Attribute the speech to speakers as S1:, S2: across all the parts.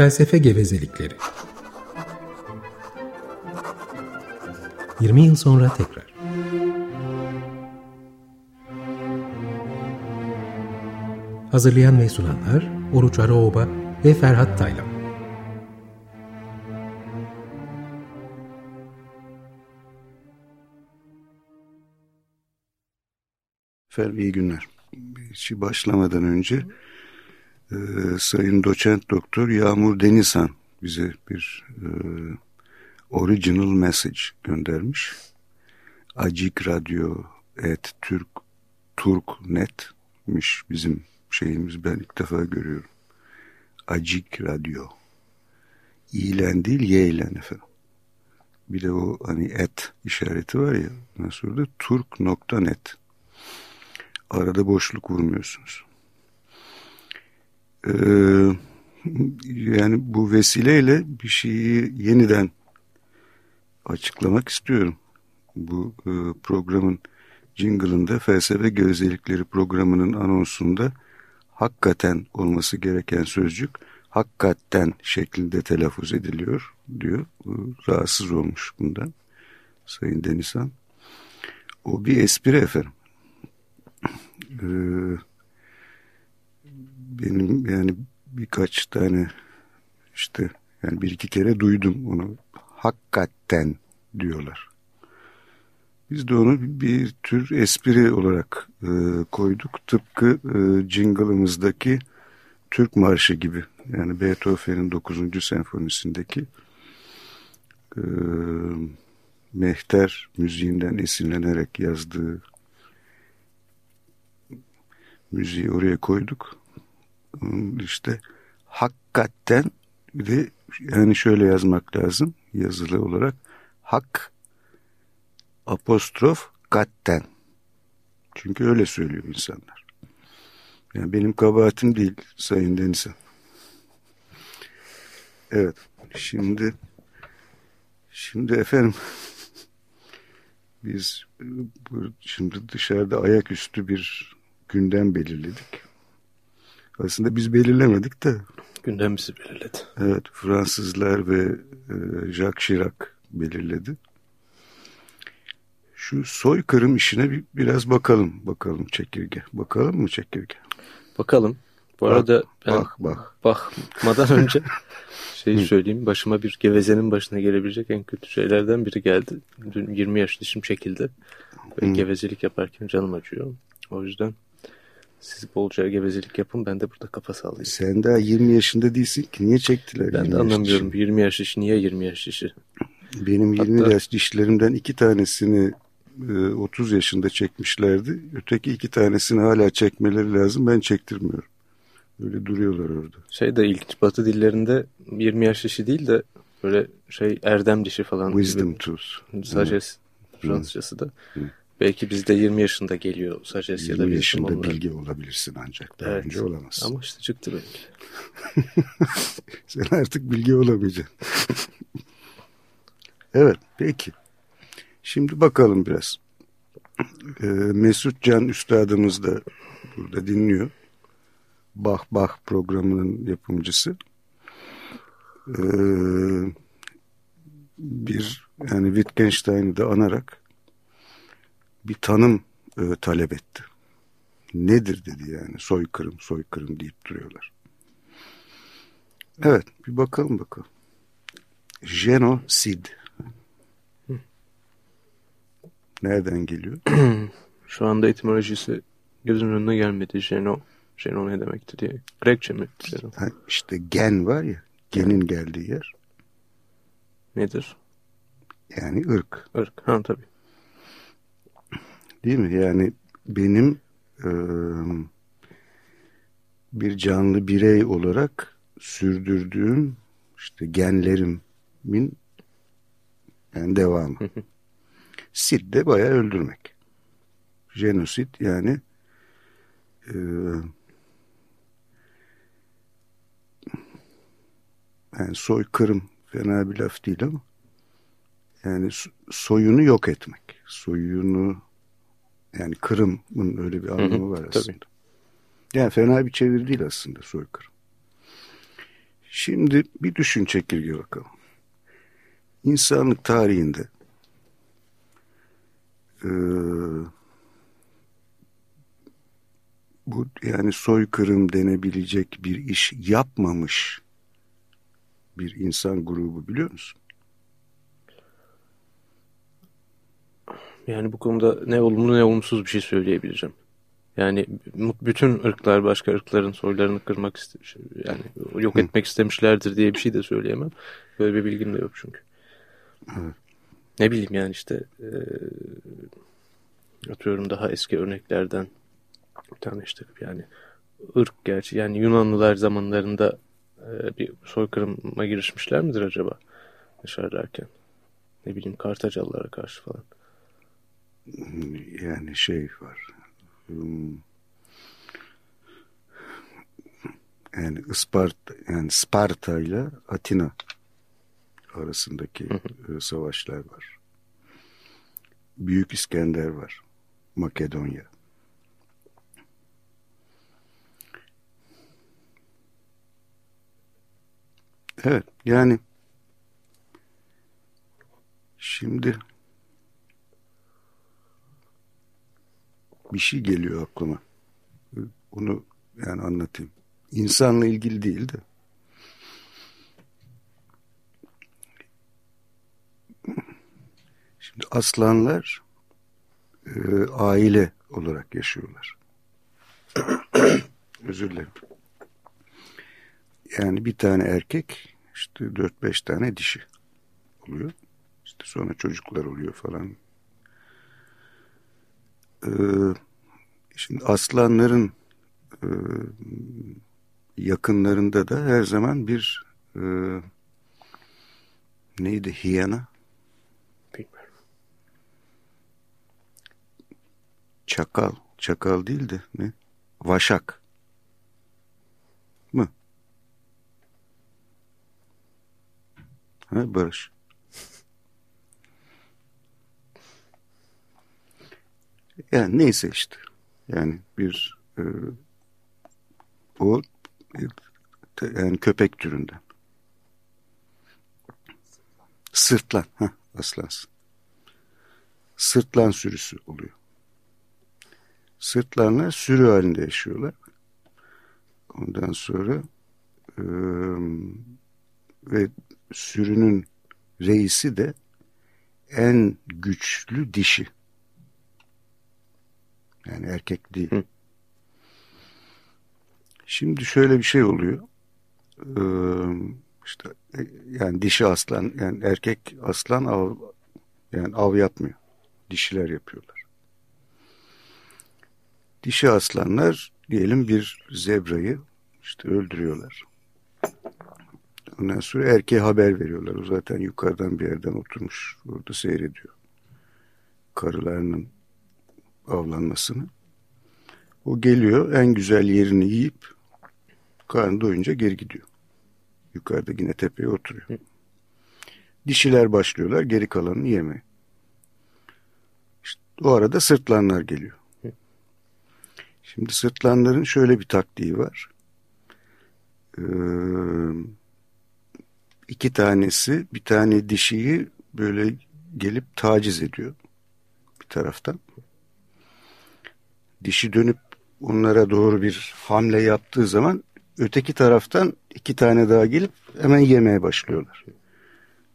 S1: Felsefe gevezelikleri. 20 yıl sonra tekrar. Hazırlayan ve sunanlar Oruç Araoba ve Ferhat Taylan.
S2: Efendim iyi günler. Hiç başlamadan önce e, Sayın Doçent Doktor Yağmur Denizhan bize bir e, original message göndermiş. Acik Radyo et Türk Turk netmiş bizim şeyimiz ben ilk defa görüyorum. Acik Radyo. İyilen değil yeğlen efendim. Bir de o hani et işareti var ya orada turk.net. Arada boşluk vurmuyorsunuz. Ee, yani bu vesileyle bir şeyi yeniden açıklamak istiyorum. Bu e, programın jingle'ında felsefe gözdelikleri programının anonsunda hakikaten olması gereken sözcük hakikaten şeklinde telaffuz ediliyor diyor. Rahatsız olmuş bundan Sayın Denizhan. O bir espri efendim. Ee, benim yani birkaç tane işte yani bir iki kere duydum onu. Hakikaten diyorlar. Biz de onu bir tür espri olarak e, koyduk. Tıpkı e, jingle'ımızdaki Türk Marşı gibi. Yani Beethoven'in 9. senfonisindeki e, mehter müziğinden esinlenerek yazdığı müziği oraya koyduk. İşte hakikaten bir de yani şöyle yazmak lazım yazılı olarak hak apostrof katten. Çünkü öyle söylüyor insanlar. Yani benim kabahatim değil Sayın Deniz'in. Evet. Şimdi şimdi efendim biz şimdi dışarıda ayaküstü bir gündem belirledik. Aslında biz belirlemedik de.
S3: Gündem bizi belirledi.
S2: Evet Fransızlar ve e, Jacques Chirac belirledi. Şu soykırım işine bir, biraz bakalım. Bakalım çekirge. Bakalım mı çekirge?
S3: Bakalım. Bu bak, arada ben
S2: bak, bak.
S3: bakmadan önce şey söyleyeyim. Başıma bir gevezenin başına gelebilecek en kötü şeylerden biri geldi. Dün 20 yaş dişim çekildi. Ve gevezelik yaparken canım acıyor. O yüzden siz bolca gevezelik yapın ben de burada kafa sallayayım.
S2: Sen daha 20 yaşında değilsin ki niye çektiler?
S3: Ben de anlamıyorum. Dişini? 20 yaş dişi niye 20 yaş dişi?
S2: Benim 20 Hatta, yaş dişlerimden iki tanesini 30 e, yaşında çekmişlerdi. Öteki iki tanesini hala çekmeleri lazım. Ben çektirmiyorum. Böyle duruyorlar orada.
S3: Şey de ilginç batı dillerinde 20 yaş dişi değil de böyle şey erdem dişi falan.
S2: Wisdom tooth.
S3: Sages Fransızcası da. Hı. Belki bizde 20 yaşında geliyor sajes ya da
S2: 20 yaşında onlar. bilgi olabilirsin ancak. Daha evet. önce olamazsın.
S3: Ama işte çıktı belki.
S2: Sen artık bilgi olamayacaksın. evet peki. Şimdi bakalım biraz. Ee, Mesut Can Üstadımız da burada dinliyor. Bah Bah programının yapımcısı. Ee, bir yani Wittgenstein'i de anarak bir tanım e, talep etti. Nedir dedi yani soykırım soykırım deyip duruyorlar. Evet bir bakalım bakalım. Genosid. Nereden geliyor?
S3: Şu anda etimolojisi gözümün önüne gelmedi. Geno. Geno ne demekti diye. Grekçe mi?
S2: Ha, işte gen var ya. Genin geldiği yer.
S3: Nedir?
S2: Yani ırk.
S3: Irk. Ha tabii.
S2: Değil mi? Yani benim e, bir canlı birey olarak sürdürdüğüm işte genlerimin yani devamı. Sid de bayağı öldürmek. Jenosit yani e, yani soykırım fena bir laf değil ama yani soyunu yok etmek. Soyunu yani Kırım'ın öyle bir anlamı var aslında. Tabii. Yani fena bir çeviri değil aslında soykırım. Şimdi bir düşün çekirge bakalım. İnsanlık tarihinde e, bu yani soykırım denebilecek bir iş yapmamış bir insan grubu biliyor musun?
S3: Yani bu konuda ne olumlu ne olumsuz bir şey söyleyebileceğim. Yani bütün ırklar başka ırkların soylarını kırmak istemiş, yani yok etmek istemişlerdir diye bir şey de söyleyemem. Böyle bir bilgim de yok çünkü. Evet. Ne bileyim yani işte e, atıyorum daha eski örneklerden bir tane işte yani ırk gerçi yani Yunanlılar zamanlarında e, bir soykırıma girişmişler midir acaba yaşarlarken? Ne bileyim Kartacalılara karşı falan.
S2: Yani şey var. Hmm. Yani Isparta yani Sparta ile Atina arasındaki e, savaşlar var. Büyük İskender var. Makedonya. Evet yani şimdi bir şey geliyor aklıma. Onu yani anlatayım. İnsanla ilgili değil de. Şimdi aslanlar e, aile olarak yaşıyorlar. Özür dilerim. Yani bir tane erkek işte dört beş tane dişi oluyor. İşte sonra çocuklar oluyor falan. Ee, şimdi aslanların e, yakınlarında da her zaman bir e, neydi hiyana? Bilmiyorum. Çakal. Çakal değil de ne? Vaşak. Mı? Ha Barış? Yani neyse işte. Yani bir e, o yani köpek türünden. Sırtlan. ha aslansın. Sırtlan sürüsü oluyor. Sırtlanlar sürü halinde yaşıyorlar. Ondan sonra e, ve sürünün reisi de en güçlü dişi. Yani erkek değil. Hı. Şimdi şöyle bir şey oluyor. Ee, işte yani dişi aslan yani erkek aslan av yani av yapmıyor. Dişiler yapıyorlar. Dişi aslanlar diyelim bir zebrayı işte öldürüyorlar. Ondan sonra erkeğe haber veriyorlar. O zaten yukarıdan bir yerden oturmuş. Orada seyrediyor. Karılarının avlanmasını. O geliyor en güzel yerini yiyip karnı doyunca geri gidiyor. Yukarıda yine tepeye oturuyor. Dişiler başlıyorlar geri kalanını yemeye. İşte o arada sırtlanlar geliyor. Şimdi sırtlanların şöyle bir taktiği var. Ee, iki tanesi bir tane dişiyi böyle gelip taciz ediyor bir taraftan dişi dönüp onlara doğru bir hamle yaptığı zaman öteki taraftan iki tane daha gelip hemen yemeye başlıyorlar.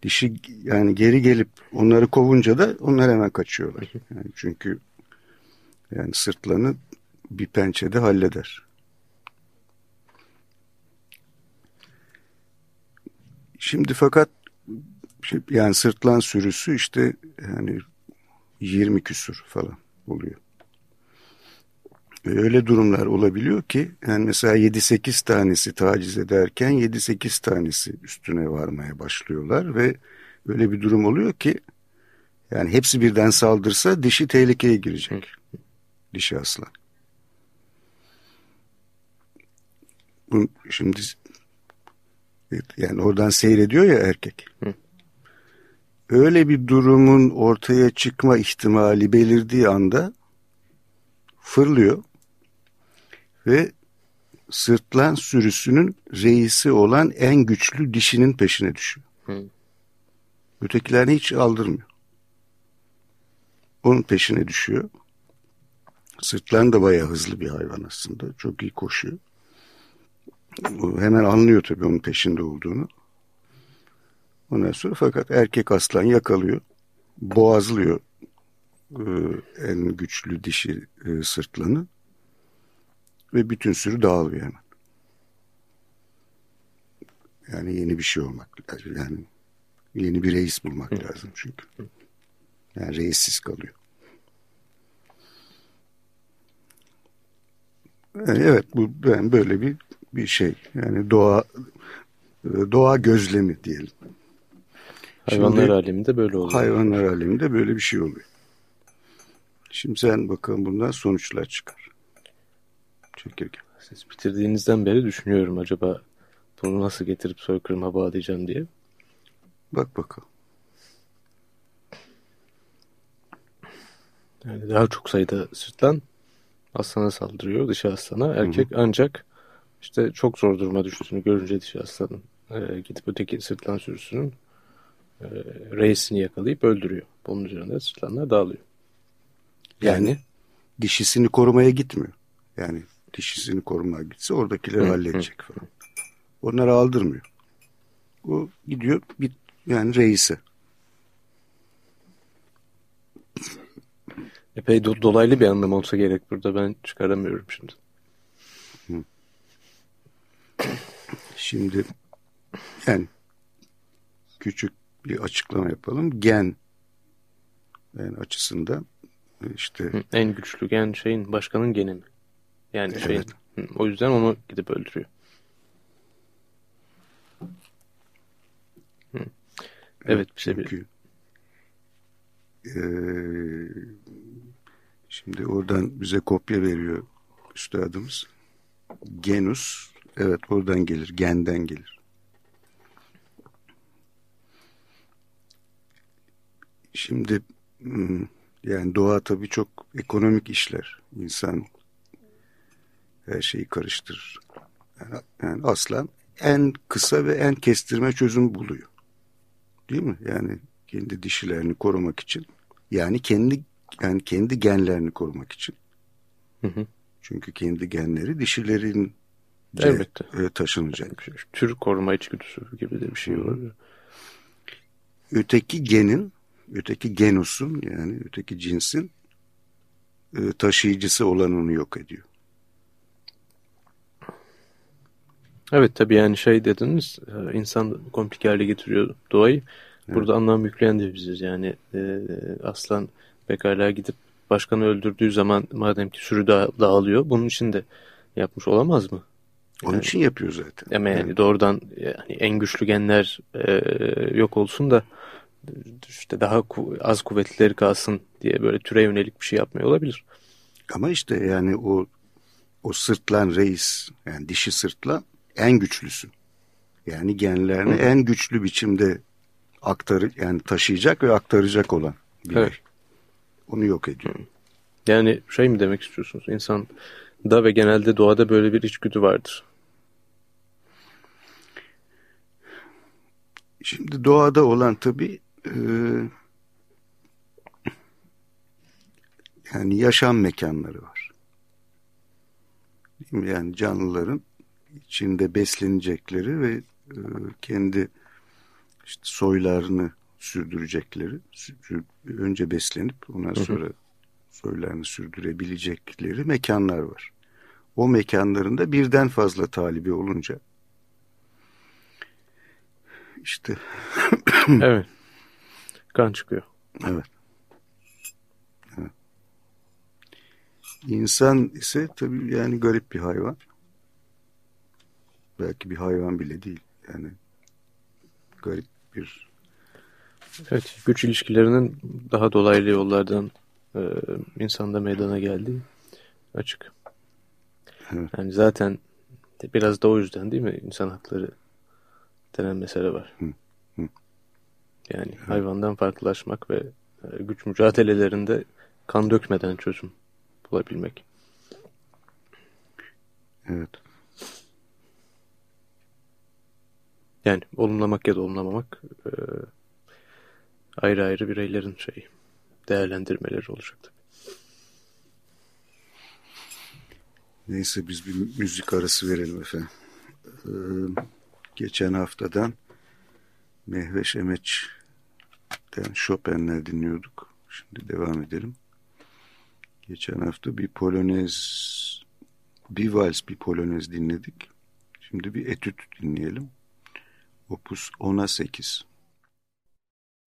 S2: Dişi yani geri gelip onları kovunca da onlar hemen kaçıyorlar. Yani çünkü yani sırtlarını bir pençede halleder. Şimdi fakat yani sırtlan sürüsü işte yani 20 küsur falan oluyor öyle durumlar olabiliyor ki yani mesela 7-8 tanesi taciz ederken 7-8 tanesi üstüne varmaya başlıyorlar ve öyle bir durum oluyor ki yani hepsi birden saldırsa dişi tehlikeye girecek. Dişi aslan. Bu şimdi yani oradan seyrediyor ya erkek. Öyle bir durumun ortaya çıkma ihtimali belirdiği anda fırlıyor ve sırtlan sürüsünün reisi olan en güçlü dişinin peşine düşüyor.
S3: Hı.
S2: Ötekilerini hiç aldırmıyor. Onun peşine düşüyor. Sırtlan da bayağı hızlı bir hayvan aslında. Çok iyi koşuyor. O hemen anlıyor tabii onun peşinde olduğunu. Ondan sonra fakat erkek aslan yakalıyor. Boğazlıyor e, en güçlü dişi e, sırtlanı. Ve bütün sürü dağılıyor hemen. Yani yeni bir şey olmak lazım. Yani yeni bir reis bulmak lazım çünkü. Yani reissiz kalıyor. Yani evet bu ben böyle bir bir şey. Yani doğa e, doğa gözlemi diyelim.
S3: Hayvanlar
S2: Şimdi,
S3: aleminde böyle oluyor.
S2: Hayvanlar aleminde böyle bir şey oluyor. Şimdi sen bakalım bundan sonuçlar çıkar. Çekirge.
S3: Siz bitirdiğinizden beri düşünüyorum acaba bunu nasıl getirip soykırıma bağlayacağım diye.
S2: Bak bakalım.
S3: Yani daha çok sayıda sırtlan aslana saldırıyor dişi aslana. Erkek hı hı. ancak işte çok zor duruma düştüğünü görünce dişi aslanın e, gidip öteki sırtlan sürüsünün e, reisini yakalayıp öldürüyor. Bunun üzerine sırtlanlar dağılıyor.
S2: Yani, yani dişisini korumaya gitmiyor. Yani dişisini korumaya gitse oradakileri halledecek falan. Onları aldırmıyor. O gidiyor bir yani reise.
S3: Epey do dolaylı bir anlam olsa gerek burada ben çıkaramıyorum şimdi.
S2: Hı. Şimdi yani küçük bir açıklama yapalım. Gen yani açısında işte
S3: en güçlü gen şeyin başkanın geni mi? Yani evet. şeyin o yüzden onu gidip öldürüyor. Hı. Evet bir şey
S2: Çünkü e, şimdi oradan bize kopya veriyor üstadımız. Genus evet oradan gelir. Genden gelir. Şimdi yani doğa tabii çok ekonomik işler. İnsan her şeyi karıştırır. Yani, yani aslan en kısa ve en kestirme çözüm buluyor. Değil mi? Yani kendi dişilerini korumak için. Yani kendi yani kendi genlerini korumak için.
S3: Hı hı.
S2: Çünkü kendi genleri dişilerin
S3: Elbette.
S2: E, taşınacak.
S3: Tür koruma içgüdüsü gibi de bir şey var.
S2: Öteki genin, öteki genusun yani öteki cinsin e, taşıyıcısı olanını yok ediyor.
S3: Evet tabii yani şey dediniz e, insan komplike hale getiriyor doğayı. Burada evet. anlam yükleyen de biziz yani e, aslan pekala gidip başkanı öldürdüğü zaman madem ki sürü da, dağılıyor bunun için de yapmış olamaz mı?
S2: Onun yani, için yapıyor zaten.
S3: Ama yani, yani doğrudan yani en güçlü genler e, yok olsun da işte daha ku az kuvvetlileri kalsın diye böyle türe yönelik bir şey yapmıyor olabilir.
S2: Ama işte yani o o sırtlan reis yani dişi sırtlan en güçlüsü. Yani genlerini Hı. en güçlü biçimde aktarı yani taşıyacak ve aktaracak olan bir evet. Onu yok ediyor. Hı.
S3: Yani şey mi demek istiyorsunuz? İnsan da ve genelde doğada böyle bir içgüdü vardır.
S2: Şimdi doğada olan tabii e, yani yaşam mekanları var. Değil mi? Yani canlıların içinde beslenecekleri ve e, kendi işte soylarını sürdürecekleri, önce beslenip ondan sonra soylarını sürdürebilecekleri mekanlar var. O mekanlarında birden fazla talibi olunca işte
S3: evet. Kan çıkıyor.
S2: Evet. evet. İnsan ise tabii yani garip bir hayvan. Belki bir hayvan bile değil. Yani garip bir
S3: Evet, güç ilişkilerinin daha dolaylı yollardan e, insanda meydana geldiği açık. Evet. Yani zaten biraz da o yüzden değil mi insan hakları denen mesele var. Hı. Hı. Yani hayvandan farklılaşmak ve e, güç mücadelelerinde kan dökmeden çözüm bulabilmek.
S2: Evet.
S3: Yani olumlamak ya da olumlamamak e, ayrı ayrı bireylerin şeyi değerlendirmeleri olacak tabii.
S2: Neyse biz bir müzik arası verelim efendim. Ee, geçen haftadan Mehveş Emeç'ten Chopin'ler dinliyorduk. Şimdi devam edelim. Geçen hafta bir polonez, bir vals bir polonez dinledik. Şimdi bir etüt dinleyelim. Opus 10'a 8.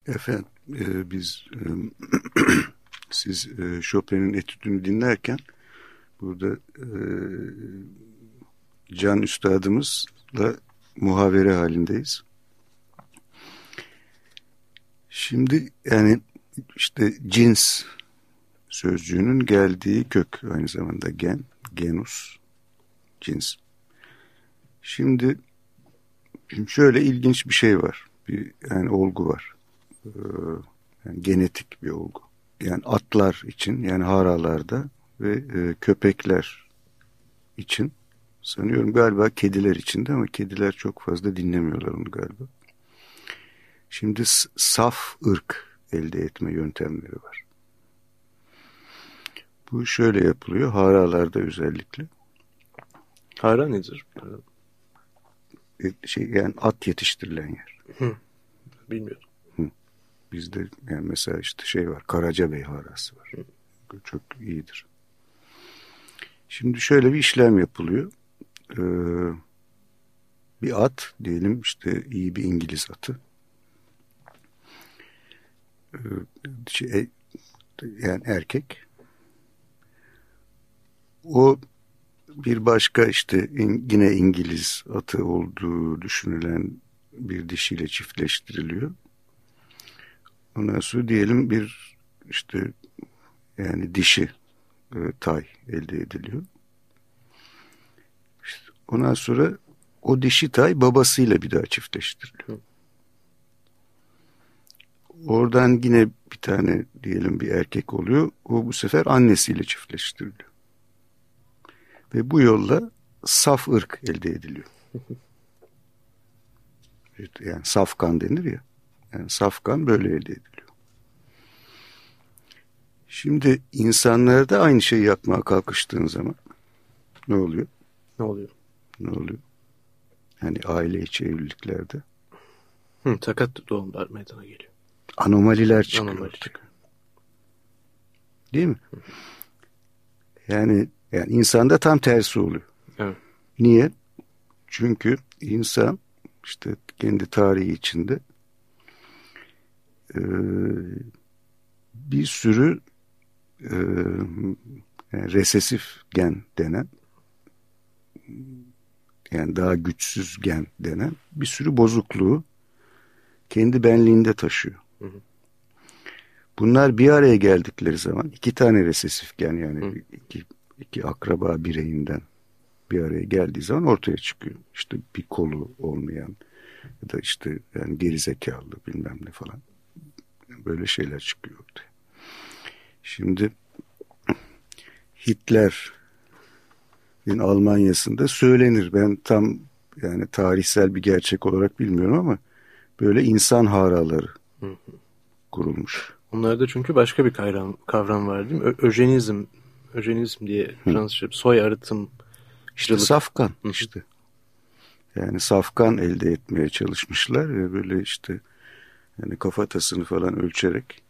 S2: Efendim e, biz e, siz e, Chopin'in etütünü dinlerken burada e, Can Üstadımızla muhavere halindeyiz. Şimdi yani işte cins sözcüğünün geldiği kök aynı zamanda gen, genus, cins. Şimdi şöyle ilginç bir şey var. Bir yani olgu var. Ee, yani genetik bir olgu. Yani atlar için yani haralarda ve e, köpekler için sanıyorum galiba kediler için de ama kediler çok fazla dinlemiyorlar onu galiba. Şimdi saf ırk elde etme yöntemleri var. Bu şöyle yapılıyor haralarda özellikle.
S3: Hara nedir?
S2: E, şey yani at yetiştirilen yer.
S3: Hı, bilmiyorum.
S2: Hı. Bizde yani mesela işte şey var Karacabey harası var. Hı. Çok iyidir. Şimdi şöyle bir işlem yapılıyor. Ee, bir at diyelim işte iyi bir İngiliz atı. Ee, şey, yani erkek. O bir başka işte yine İngiliz atı olduğu düşünülen bir dişiyle çiftleştiriliyor. Ondan sonra diyelim bir işte yani dişi e, tay elde ediliyor. İşte ondan sonra o dişi tay babasıyla bir daha çiftleştiriliyor. Oradan yine bir tane diyelim bir erkek oluyor. O bu sefer annesiyle çiftleştiriliyor. Ve bu yolla saf ırk elde ediliyor. yani safkan denir ya. Yani safkan böyle elde ediliyor. Şimdi insanlarda aynı şeyi yapmaya kalkıştığın zaman ne oluyor?
S3: Ne oluyor?
S2: Ne oluyor? Yani aile içi evliliklerde.
S3: Hı, takat doğumlar meydana geliyor.
S2: Anomaliler çıkıyor. Anomali çıkıyor. Değil mi? Yani yani insanda tam tersi oluyor.
S3: Evet.
S2: Niye? Çünkü insan işte kendi tarihi içinde e, bir sürü e, yani resesif gen denen yani daha güçsüz gen denen bir sürü bozukluğu kendi benliğinde taşıyor. Hı hı. Bunlar bir araya geldikleri zaman iki tane resesif gen yani hı. iki, iki akraba bireyinden bir araya geldiği zaman ortaya çıkıyor. İşte bir kolu olmayan ya da işte yani gerizekalı bilmem ne falan böyle şeyler çıkıyor ortaya. Şimdi Hitler'in Almanya'sında söylenir. Ben tam yani tarihsel bir gerçek olarak bilmiyorum ama böyle insan haraları kurulmuş.
S3: Onlarda çünkü başka bir kavram, kavram var değil mi? Ö öjenizm, öjenizm diye Fransızca soy arıtım.
S2: İşte safkan Hı. işte. Yani safkan elde etmeye çalışmışlar ve böyle işte yani kafatasını falan ölçerek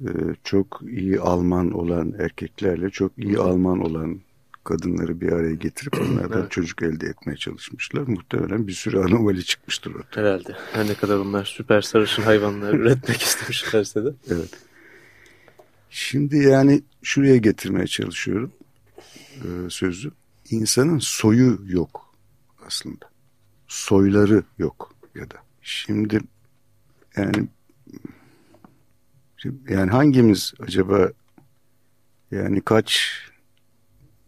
S2: e, çok iyi Alman olan erkeklerle çok iyi Alman olan kadınları bir araya getirip onlardan evet. çocuk elde etmeye çalışmışlar. Muhtemelen bir sürü anomali çıkmıştır orada.
S3: Herhalde. Her ne kadar onlar süper sarışın hayvanlar üretmek istemişlerse de.
S2: Evet. Şimdi yani şuraya getirmeye çalışıyorum e, sözü. İnsanın soyu yok aslında. Soyları yok ya da. Şimdi yani yani hangimiz acaba yani kaç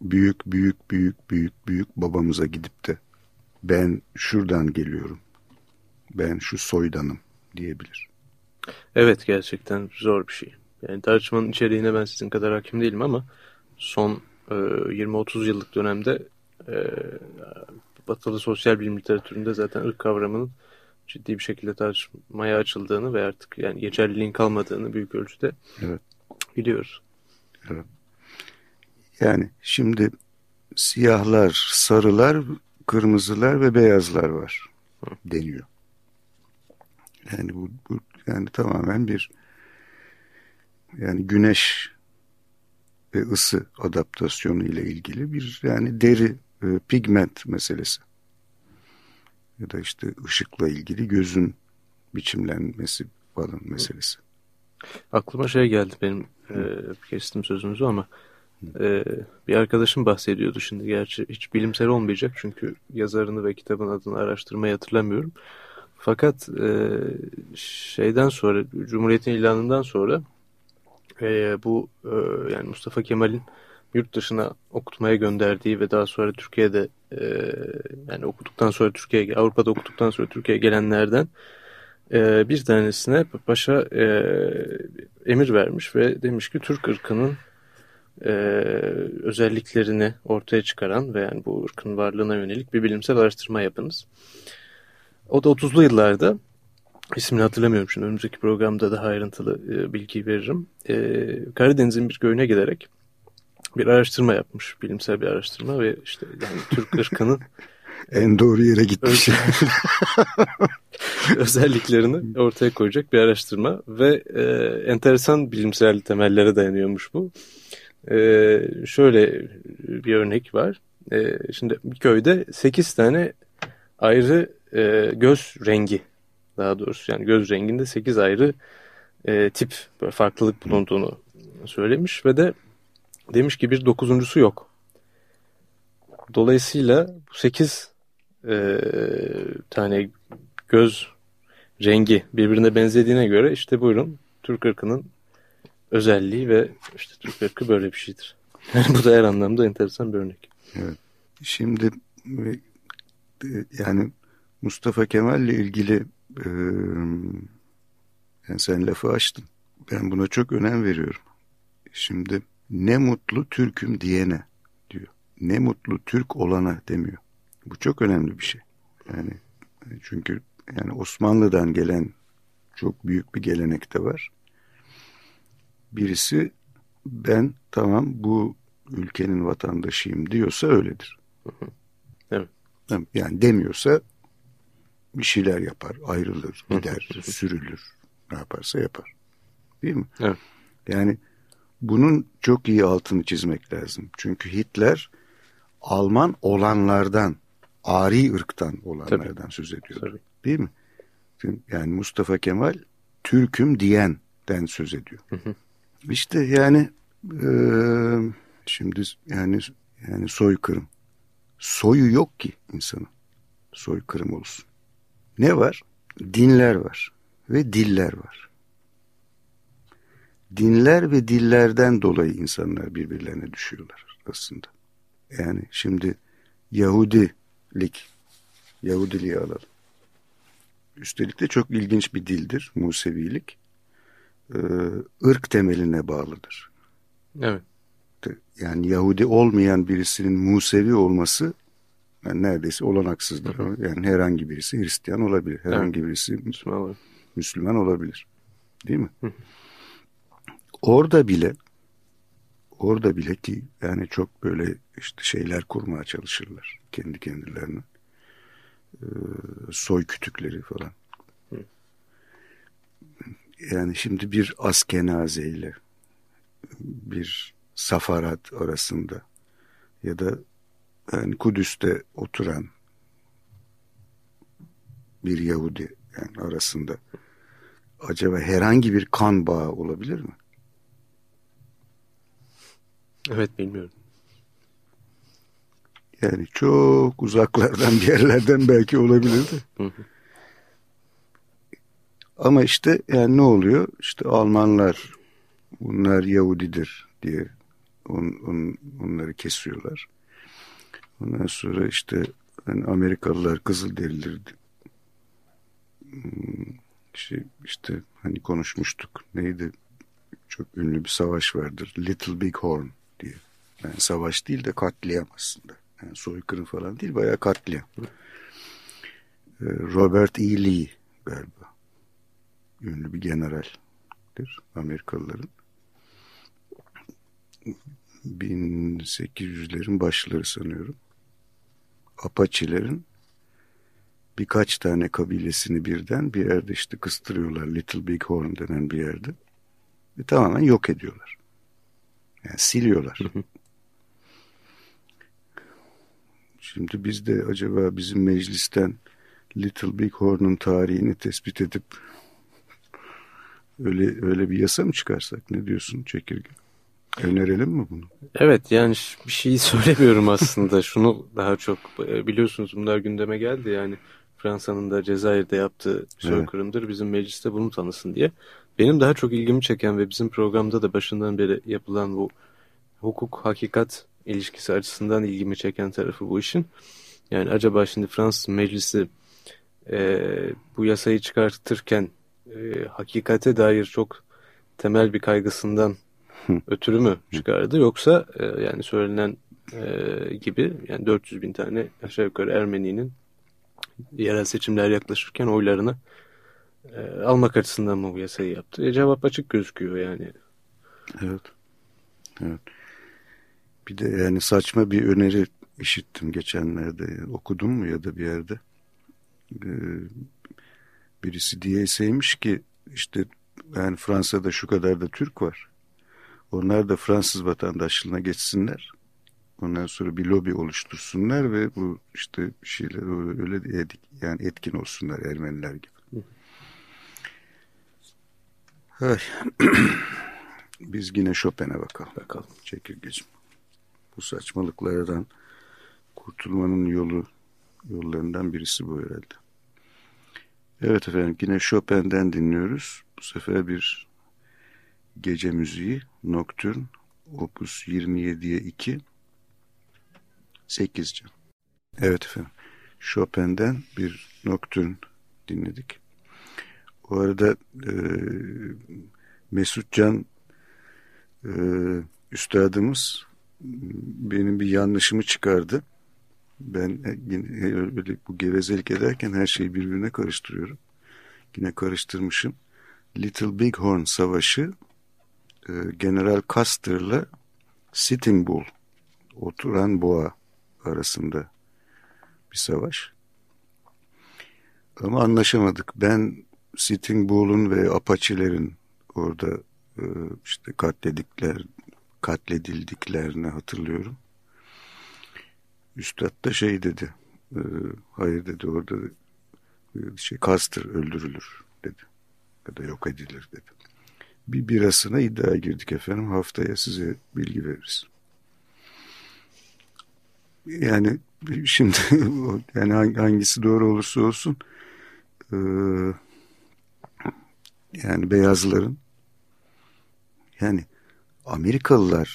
S2: büyük büyük büyük büyük büyük babamıza gidip de ben şuradan geliyorum. Ben şu soydanım diyebilir.
S3: Evet gerçekten zor bir şey. Yani tartışmanın içeriğine ben sizin kadar hakim değilim ama son e, 20-30 yıllık dönemde e, batılı sosyal bilim literatüründe zaten ırk kavramının ciddi bir şekilde tartışmaya açıldığını ve artık yani geçerliliğin kalmadığını büyük ölçüde evet. biliyoruz.
S2: Evet. Yani şimdi siyahlar, sarılar, kırmızılar ve beyazlar var Hı. deniyor. Yani bu, bu yani tamamen bir yani güneş ve ısı adaptasyonu ile ilgili bir yani deri e, pigment meselesi. Ya da işte ışıkla ilgili gözün biçimlenmesi falan meselesi.
S3: Aklıma şey geldi benim e, kestim sözünüzü ama e, bir arkadaşım bahsediyordu şimdi gerçi hiç bilimsel olmayacak çünkü yazarını ve kitabın adını araştırmayı hatırlamıyorum. Fakat e, şeyden sonra Cumhuriyet'in ilanından sonra e, bu e, yani Mustafa Kemal'in yurt dışına okutmaya gönderdiği ve daha sonra Türkiye'de e, yani okuduktan sonra Türkiye'ye Avrupa'da okuduktan sonra Türkiye'ye gelenlerden e, bir tanesine paşa e, emir vermiş ve demiş ki Türk ırkının e, özelliklerini ortaya çıkaran ve yani bu ırkın varlığına yönelik bir bilimsel araştırma yapınız. O da 30'lu yıllarda ismini hatırlamıyorum şimdi önümüzdeki programda daha ayrıntılı e, bilgi veririm. E, Karadeniz'in bir köyüne giderek bir araştırma yapmış. Bilimsel bir araştırma ve işte yani Türk ırkının
S2: en doğru yere gitmiş.
S3: özelliklerini ortaya koyacak bir araştırma ve e, enteresan bilimsel temellere dayanıyormuş bu. E, şöyle bir örnek var. E, şimdi bir köyde 8 tane ayrı e, göz rengi daha doğrusu yani göz renginde 8 ayrı e, tip farklılık bulunduğunu söylemiş ve de demiş ki bir dokuzuncusu yok. Dolayısıyla bu 8 e, tane göz rengi birbirine benzediğine göre işte buyurun Türk ırkının özelliği ve işte Türk ırkı böyle bir şeydir. Yani bu da her anlamda enteresan bir örnek.
S2: Evet. Şimdi e, yani Mustafa Kemal ile ilgili e, yani sen lafı açtın. Ben buna çok önem veriyorum. Şimdi ne mutlu Türk'üm diyene diyor. Ne mutlu Türk olana demiyor. Bu çok önemli bir şey. Yani çünkü yani Osmanlı'dan gelen çok büyük bir gelenek de var. Birisi ben tamam bu ülkenin vatandaşıyım diyorsa öyledir.
S3: Evet.
S2: Yani demiyorsa bir şeyler yapar, ayrılır, gider, sürülür. Ne yaparsa yapar. Değil mi?
S3: Evet.
S2: Yani bunun çok iyi altını çizmek lazım. Çünkü Hitler Alman olanlardan, ari ırktan olanlardan Tabii. söz ediyor. Tabii. Değil mi? Yani Mustafa Kemal Türk'üm diyenden söz ediyor. Hı hı. İşte yani e, şimdi yani yani soykırım. Soyu yok ki insanın. Soykırım olsun. Ne var? Dinler var ve diller var. Dinler ve dillerden dolayı insanlar birbirlerine düşüyorlar aslında. Yani şimdi Yahudilik, Yahudiliği alalım. Üstelik de çok ilginç bir dildir Musevilik. Ee, ırk temeline bağlıdır.
S3: Evet.
S2: Yani Yahudi olmayan birisinin Musevi olması yani neredeyse olanaksızdır. Yani herhangi birisi Hristiyan olabilir. Herhangi evet. birisi Müslüman olabilir. Müslüman olabilir. Değil mi? Hı. Orada bile orada bile ki yani çok böyle işte şeyler kurmaya çalışırlar kendi kendilerine. Ee, soy kütükleri falan. Hı. Yani şimdi bir Askenaze ile bir Safarat arasında ya da yani Kudüs'te oturan bir Yahudi yani arasında acaba herhangi bir kan bağı olabilir mi?
S3: Evet bilmiyorum.
S2: Yani çok uzaklardan bir yerlerden belki olabilirdi. Ama işte yani ne oluyor? İşte Almanlar bunlar Yahudidir diye on, on, onları kesiyorlar. Ondan sonra işte yani Amerikalılar Kızılderilidir. Hmm, şey, işte hani konuşmuştuk. Neydi? Çok ünlü bir savaş vardır. Little Big Horn diye. Yani savaş değil de katliam aslında. Yani soykırım falan değil bayağı katliam. Ee, Robert E. Lee galiba. Ünlü bir generaldir Amerikalıların. 1800'lerin başları sanıyorum. Apache'lerin birkaç tane kabilesini birden bir yerde işte kıstırıyorlar. Little Big Horn denen bir yerde. Ve tamamen yok ediyorlar. Yani siliyorlar. Şimdi biz de acaba bizim meclisten Little Big Horn'un tarihini tespit edip öyle öyle bir yasa mı çıkarsak? Ne diyorsun Çekirge? Önerelim mi bunu?
S3: Evet yani bir şey söylemiyorum aslında. Şunu daha çok e, biliyorsunuz bunlar gündeme geldi yani Fransa'nın da Cezayir'de yaptığı soykırımdır. Evet. Bizim mecliste bunu tanısın diye. Benim daha çok ilgimi çeken ve bizim programda da başından beri yapılan bu hukuk hakikat ilişkisi açısından ilgimi çeken tarafı bu işin. Yani acaba şimdi Fransız meclisi e, bu yasayı çıkartırken e, hakikate dair çok temel bir kaygısından ötürü mü çıkardı yoksa e, yani söylenen e, gibi yani 400 bin tane aşağı yukarı Ermeni'nin yerel seçimler yaklaşırken oylarını e, almak açısından mı bu yasayı yaptı? E, cevap açık gözüküyor yani.
S2: Evet. Evet. Bir de yani saçma bir öneri işittim geçenlerde. Okudum mu ya da bir yerde. Ee, birisi diyeseymiş ki işte yani Fransa'da şu kadar da Türk var. Onlar da Fransız vatandaşlığına geçsinler. Ondan sonra bir lobi oluştursunlar ve bu işte şeyler öyle yani etkin olsunlar Ermeniler gibi. Ay. Biz yine Chopin'e bakalım. Bakalım. Çekirgeciğim. Bu saçmalıklardan kurtulmanın yolu yollarından birisi bu herhalde. Evet efendim yine Chopin'den dinliyoruz. Bu sefer bir gece müziği Nocturne Opus 27'ye 2 8 can. Evet efendim. Chopin'den bir Nocturne dinledik. O arada e, Mesut e, üstadımız benim bir yanlışımı çıkardı. Ben yine öyle bu gevezelik ederken her şeyi birbirine karıştırıyorum. Yine karıştırmışım. Little Bighorn Savaşı e, General Custer'la Sitting Bull oturan boğa arasında bir savaş. Ama anlaşamadık. Ben Sitting Bull'un ve Apache'lerin orada e, işte katledikler, katledildiklerini hatırlıyorum. Üstad da şey dedi. E, hayır dedi orada e, şey Custer öldürülür dedi. Ya da yok edilir dedi. Bir birasına iddia girdik efendim. Haftaya size bilgi veririz. Yani şimdi yani hangisi doğru olursa olsun e, yani beyazların yani Amerikalılarla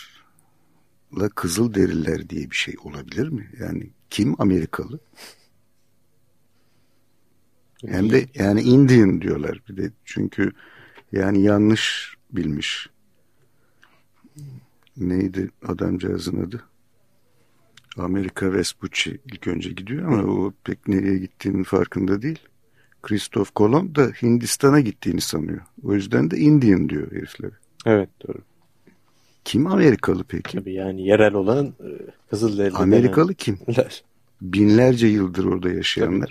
S2: kızıl deriler diye bir şey olabilir mi? Yani kim Amerikalı? Hem de yani Indian diyorlar bir de çünkü yani yanlış bilmiş. Neydi adamcağızın adı? Amerika Vespucci ilk önce gidiyor ama o pek nereye gittiğinin farkında değil. Christoph Kolomb da Hindistan'a gittiğini sanıyor. O yüzden de Indian diyor heriflere.
S3: Evet doğru.
S2: Kim Amerikalı peki?
S3: Tabii yani yerel olan e, Kızılderili.
S2: Amerikalı kim? Binlerce yıldır orada yaşayanlar.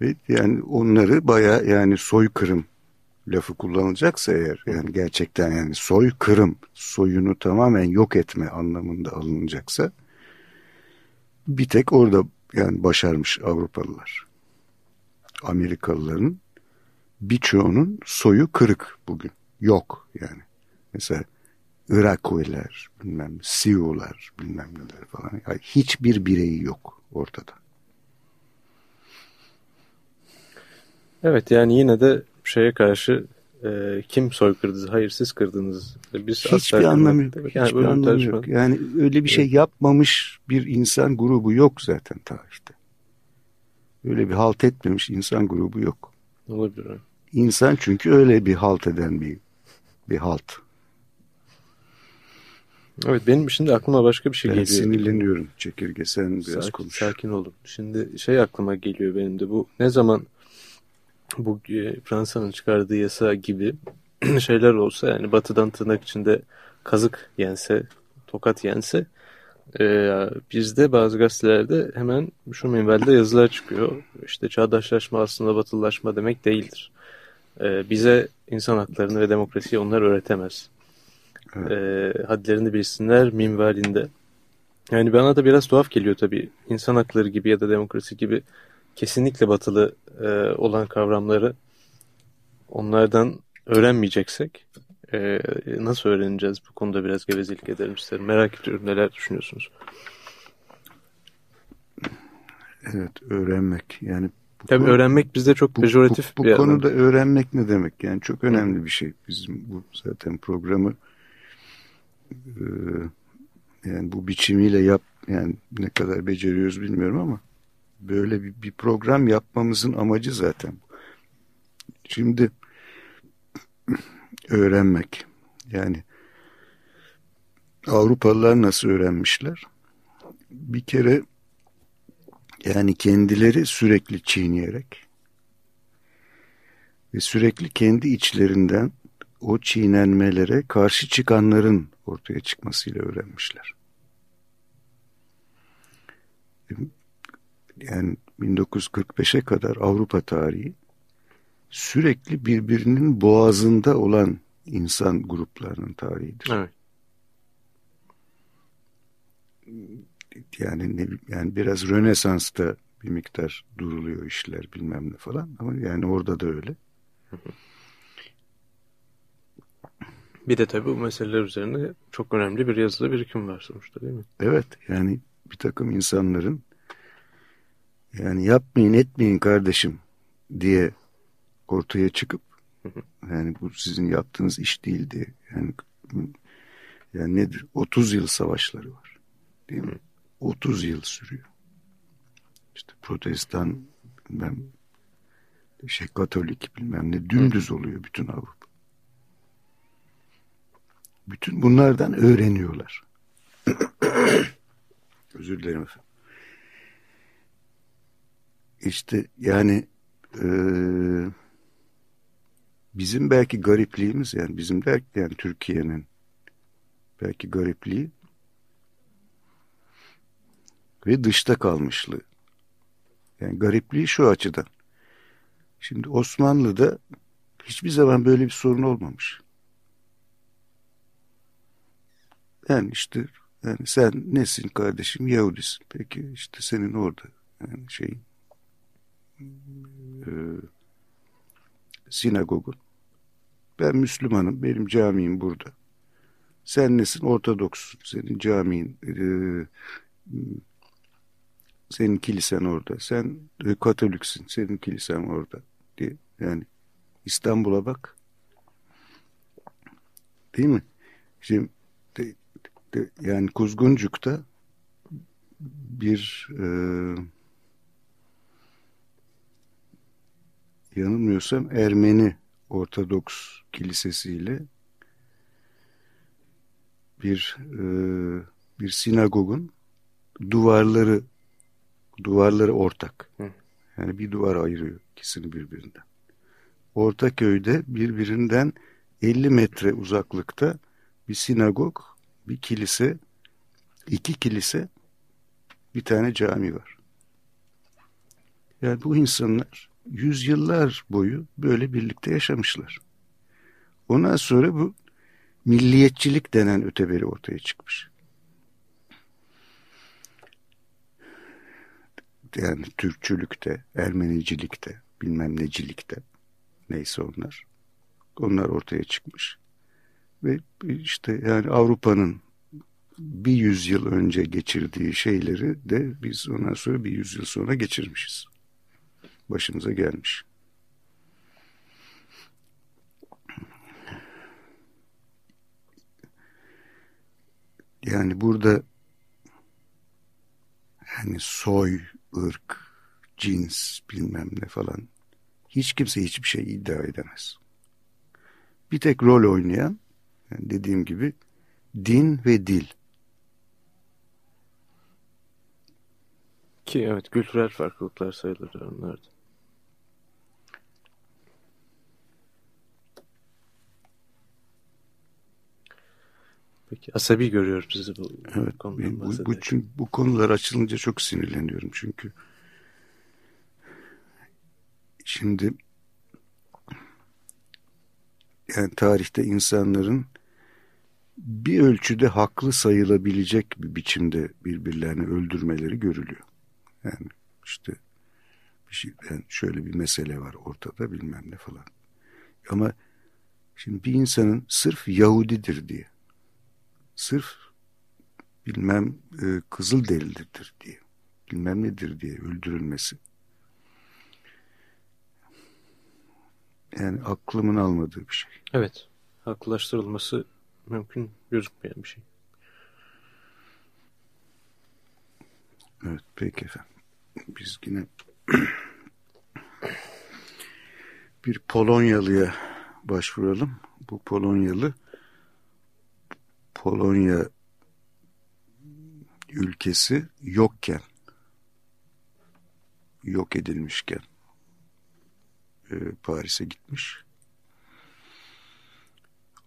S2: Ve yani onları baya yani soykırım lafı kullanılacaksa eğer yani gerçekten yani soykırım soyunu tamamen yok etme anlamında alınacaksa bir tek orada yani başarmış Avrupalılar. Amerikalıların birçoğunun soyu kırık bugün. Yok yani. Mesela Irakuiler, bilmem Sioux'lar, bilmem neler falan. Yani hiçbir bireyi yok ortada.
S3: Evet yani yine de şeye karşı e, kim soykırdı, hayır siz kırdınız.
S2: Biz hiçbir anlamı yok. Yani hiçbir anlamı yok. Yani öyle bir şey yapmamış bir insan grubu yok zaten tarihte. Öyle bir halt etmemiş insan grubu yok.
S3: Olabilir.
S2: İnsan çünkü öyle bir halt eden bir bir halt.
S3: Evet benim şimdi aklıma başka bir şey
S2: ben
S3: geliyor.
S2: sinirleniyorum çekirge sen biraz
S3: sakin,
S2: konuş.
S3: Sakin olun. Şimdi şey aklıma geliyor benim de bu ne zaman bu e, Fransa'nın çıkardığı yasa gibi şeyler olsa yani batıdan tırnak içinde kazık yense, tokat yense e, bizde bazı gazetelerde hemen şu minvalde yazılar çıkıyor. İşte çağdaşlaşma aslında batılılaşma demek değildir. E, bize insan haklarını ve demokrasiyi onlar öğretemez. Evet. E, hadlerini bilsinler minvalinde. Yani bana da biraz tuhaf geliyor tabii. İnsan hakları gibi ya da demokrasi gibi kesinlikle batılı e, olan kavramları onlardan öğrenmeyeceksek e, nasıl öğreneceğiz bu konuda biraz gevezelik edelim isterim. Merak ediyorum neler düşünüyorsunuz?
S2: Evet öğrenmek yani
S3: Tabii konu, öğrenmek bizde çok bu, pejoratif
S2: bu, bu, bu konuda anlam. öğrenmek ne demek yani çok önemli bir şey bizim bu zaten programı e, yani bu biçimiyle yap yani ne kadar beceriyoruz bilmiyorum ama böyle bir, bir program yapmamızın amacı zaten. Şimdi öğrenmek yani Avrupalılar nasıl öğrenmişler? Bir kere yani kendileri sürekli çiğneyerek ve sürekli kendi içlerinden o çiğnenmelere karşı çıkanların ortaya çıkmasıyla öğrenmişler. Yani 1945'e kadar Avrupa tarihi sürekli birbirinin boğazında olan insan gruplarının tarihidir. Evet. Yani ne, yani biraz Rönesans'ta bir miktar duruluyor işler bilmem ne falan ama yani orada da öyle.
S3: Bir de tabii bu meseleler üzerine çok önemli bir yazılı birikim var sonuçta değil mi?
S2: Evet yani bir takım insanların yani yapmayın etmeyin kardeşim diye ortaya çıkıp yani bu sizin yaptığınız iş değildi. Yani yani nedir? 30 yıl savaşları var. Değil mi? 30 yıl sürüyor. İşte protestan bilmem şey katolik bilmem ne dümdüz oluyor bütün Avrupa. Bütün bunlardan öğreniyorlar. Özür dilerim efendim. İşte yani eee bizim belki garipliğimiz yani bizim derken yani Türkiye'nin belki garipliği ve dışta kalmışlığı. Yani garipliği şu açıdan. Şimdi Osmanlı'da hiçbir zaman böyle bir sorun olmamış. Yani işte yani sen nesin kardeşim Yahudisin. Peki işte senin orada yani şeyin e, sinagogun. Ben Müslümanım, benim camim burada. Sen nesin? Ortodokssun. Senin camin, e, senin kilisen orada. Sen e, Katoliksin, senin kilisen orada. diye. Yani İstanbul'a bak. Değil mi? Şimdi de, de, yani Kuzguncuk'ta bir e, yanılmıyorsam Ermeni Ortodoks kilisesiyle bir e, bir sinagogun duvarları duvarları ortak. Yani bir duvar ayırıyor ikisini birbirinden. Ortaköy'de birbirinden 50 metre uzaklıkta bir sinagog, bir kilise, iki kilise, bir tane cami var. Yani bu insanlar yüzyıllar boyu böyle birlikte yaşamışlar. Ondan sonra bu milliyetçilik denen öteberi ortaya çıkmış. Yani Türkçülükte, Ermenicilikte, bilmem necilikte neyse onlar. Onlar ortaya çıkmış. Ve işte yani Avrupa'nın bir yüzyıl önce geçirdiği şeyleri de biz ondan sonra bir yüzyıl sonra geçirmişiz başımıza gelmiş. Yani burada yani soy, ırk, cins bilmem ne falan hiç kimse hiçbir şey iddia edemez. Bir tek rol oynayan yani dediğim gibi din ve dil.
S3: Ki evet kültürel farklılıklar sayılır onlarda. Peki asabi görüyorum sizi bu
S2: evet, konudan bu, bu, çünkü bu konular açılınca çok sinirleniyorum çünkü. Şimdi yani tarihte insanların bir ölçüde haklı sayılabilecek bir biçimde birbirlerini öldürmeleri görülüyor. Yani işte bir şey, yani şöyle bir mesele var ortada bilmem ne falan. Ama şimdi bir insanın sırf Yahudidir diye, sırf bilmem e, kızıl delidir diye, bilmem nedir diye öldürülmesi. Yani aklımın almadığı bir şey.
S3: Evet, haklılaştırılması mümkün gözükmeyen bir şey.
S2: Evet, peki efendim. Biz yine bir Polonyalıya başvuralım. Bu Polonyalı Polonya ülkesi yokken yok edilmişken e, Paris'e gitmiş.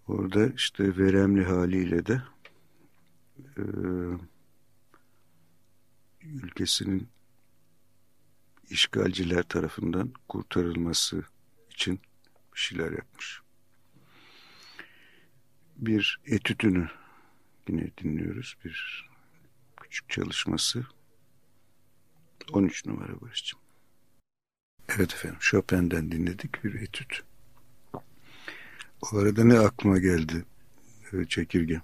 S2: Orada işte veremli haliyle de e, ülkesinin işgalciler tarafından kurtarılması için bir şeyler yapmış. Bir etütünü yine dinliyoruz. Bir küçük çalışması. 13 numara Barış'cığım. Evet efendim Chopin'den dinledik bir etüt. O arada ne aklıma geldi çekirge.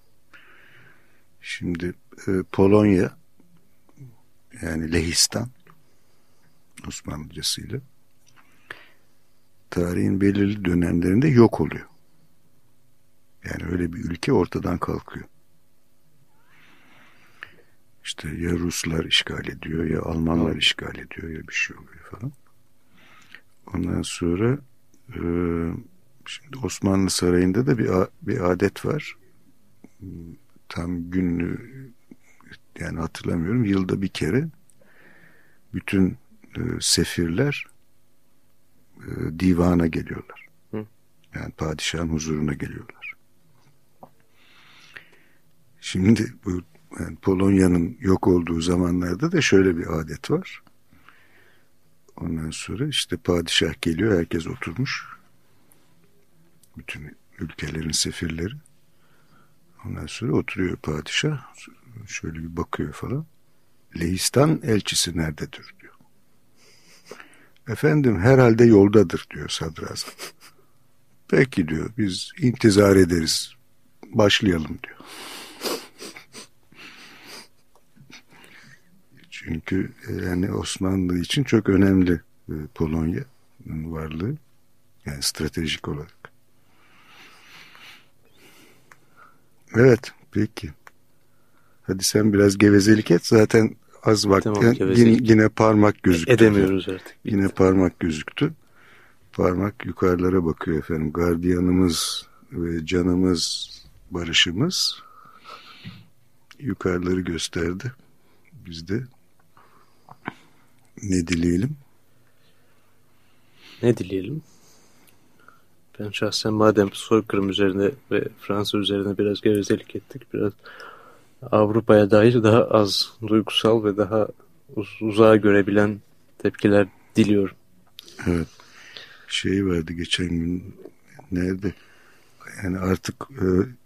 S2: Şimdi e, Polonya yani Lehistan Osmanlıcasıyla tarihin belirli dönemlerinde yok oluyor. Yani öyle bir ülke ortadan kalkıyor. İşte ya Ruslar işgal ediyor ya Almanlar işgal ediyor ya bir şey oluyor falan. Ondan sonra e, şimdi Osmanlı Sarayı'nda da bir, bir adet var. Tam günlü yani hatırlamıyorum. Yılda bir kere bütün e, sefirler e, divana geliyorlar. Hı. Yani padişahın huzuruna geliyorlar. Şimdi bu yani Polonya'nın yok olduğu zamanlarda da şöyle bir adet var. Ondan sonra işte padişah geliyor, herkes oturmuş. Bütün ülkelerin sefirleri. Ondan sonra oturuyor padişah. Şöyle bir bakıyor falan. Lehistan elçisi nerededir diyor. Efendim herhalde yoldadır diyor sadrazam. Peki diyor biz intizar ederiz. Başlayalım diyor. Çünkü e, yani Osmanlı için çok önemli e, Polonya'nın varlığı. Yani stratejik olarak. Evet peki. Hadi sen biraz gevezelik et. Zaten az vakti tamam, yine, yine parmak gözüktü.
S3: Edemiyoruz artık.
S2: Yine parmak gözüktü. Parmak yukarılara bakıyor efendim. Gardiyanımız ve canımız, barışımız yukarıları gösterdi. Biz de ne dileyelim?
S3: Ne dileyelim? Ben şahsen madem soykırım üzerine ve Fransa üzerine biraz gevezelik ettik, biraz Avrupa'ya dair daha az duygusal ve daha uz uzağa görebilen tepkiler diliyorum.
S2: Evet. Şey vardı geçen gün nerede? Yani artık e,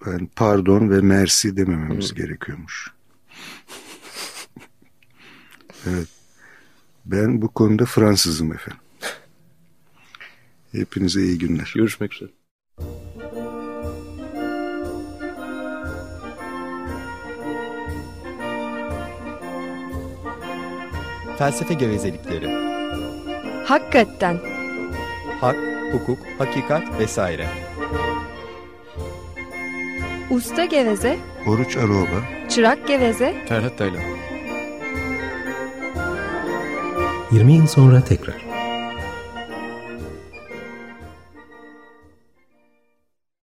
S2: yani pardon ve mersi demememiz Hı. gerekiyormuş. evet. Ben bu konuda Fransızım efendim. Hepinize iyi günler.
S3: Görüşmek üzere.
S4: Felsefe gevezelikleri.
S5: Hakikaten.
S4: Hak, hukuk, hakikat vesaire.
S5: Usta geveze.
S2: Oruç Aroba.
S5: Çırak geveze.
S4: Ferhat Taylan.
S1: 20 yıl sonra tekrar.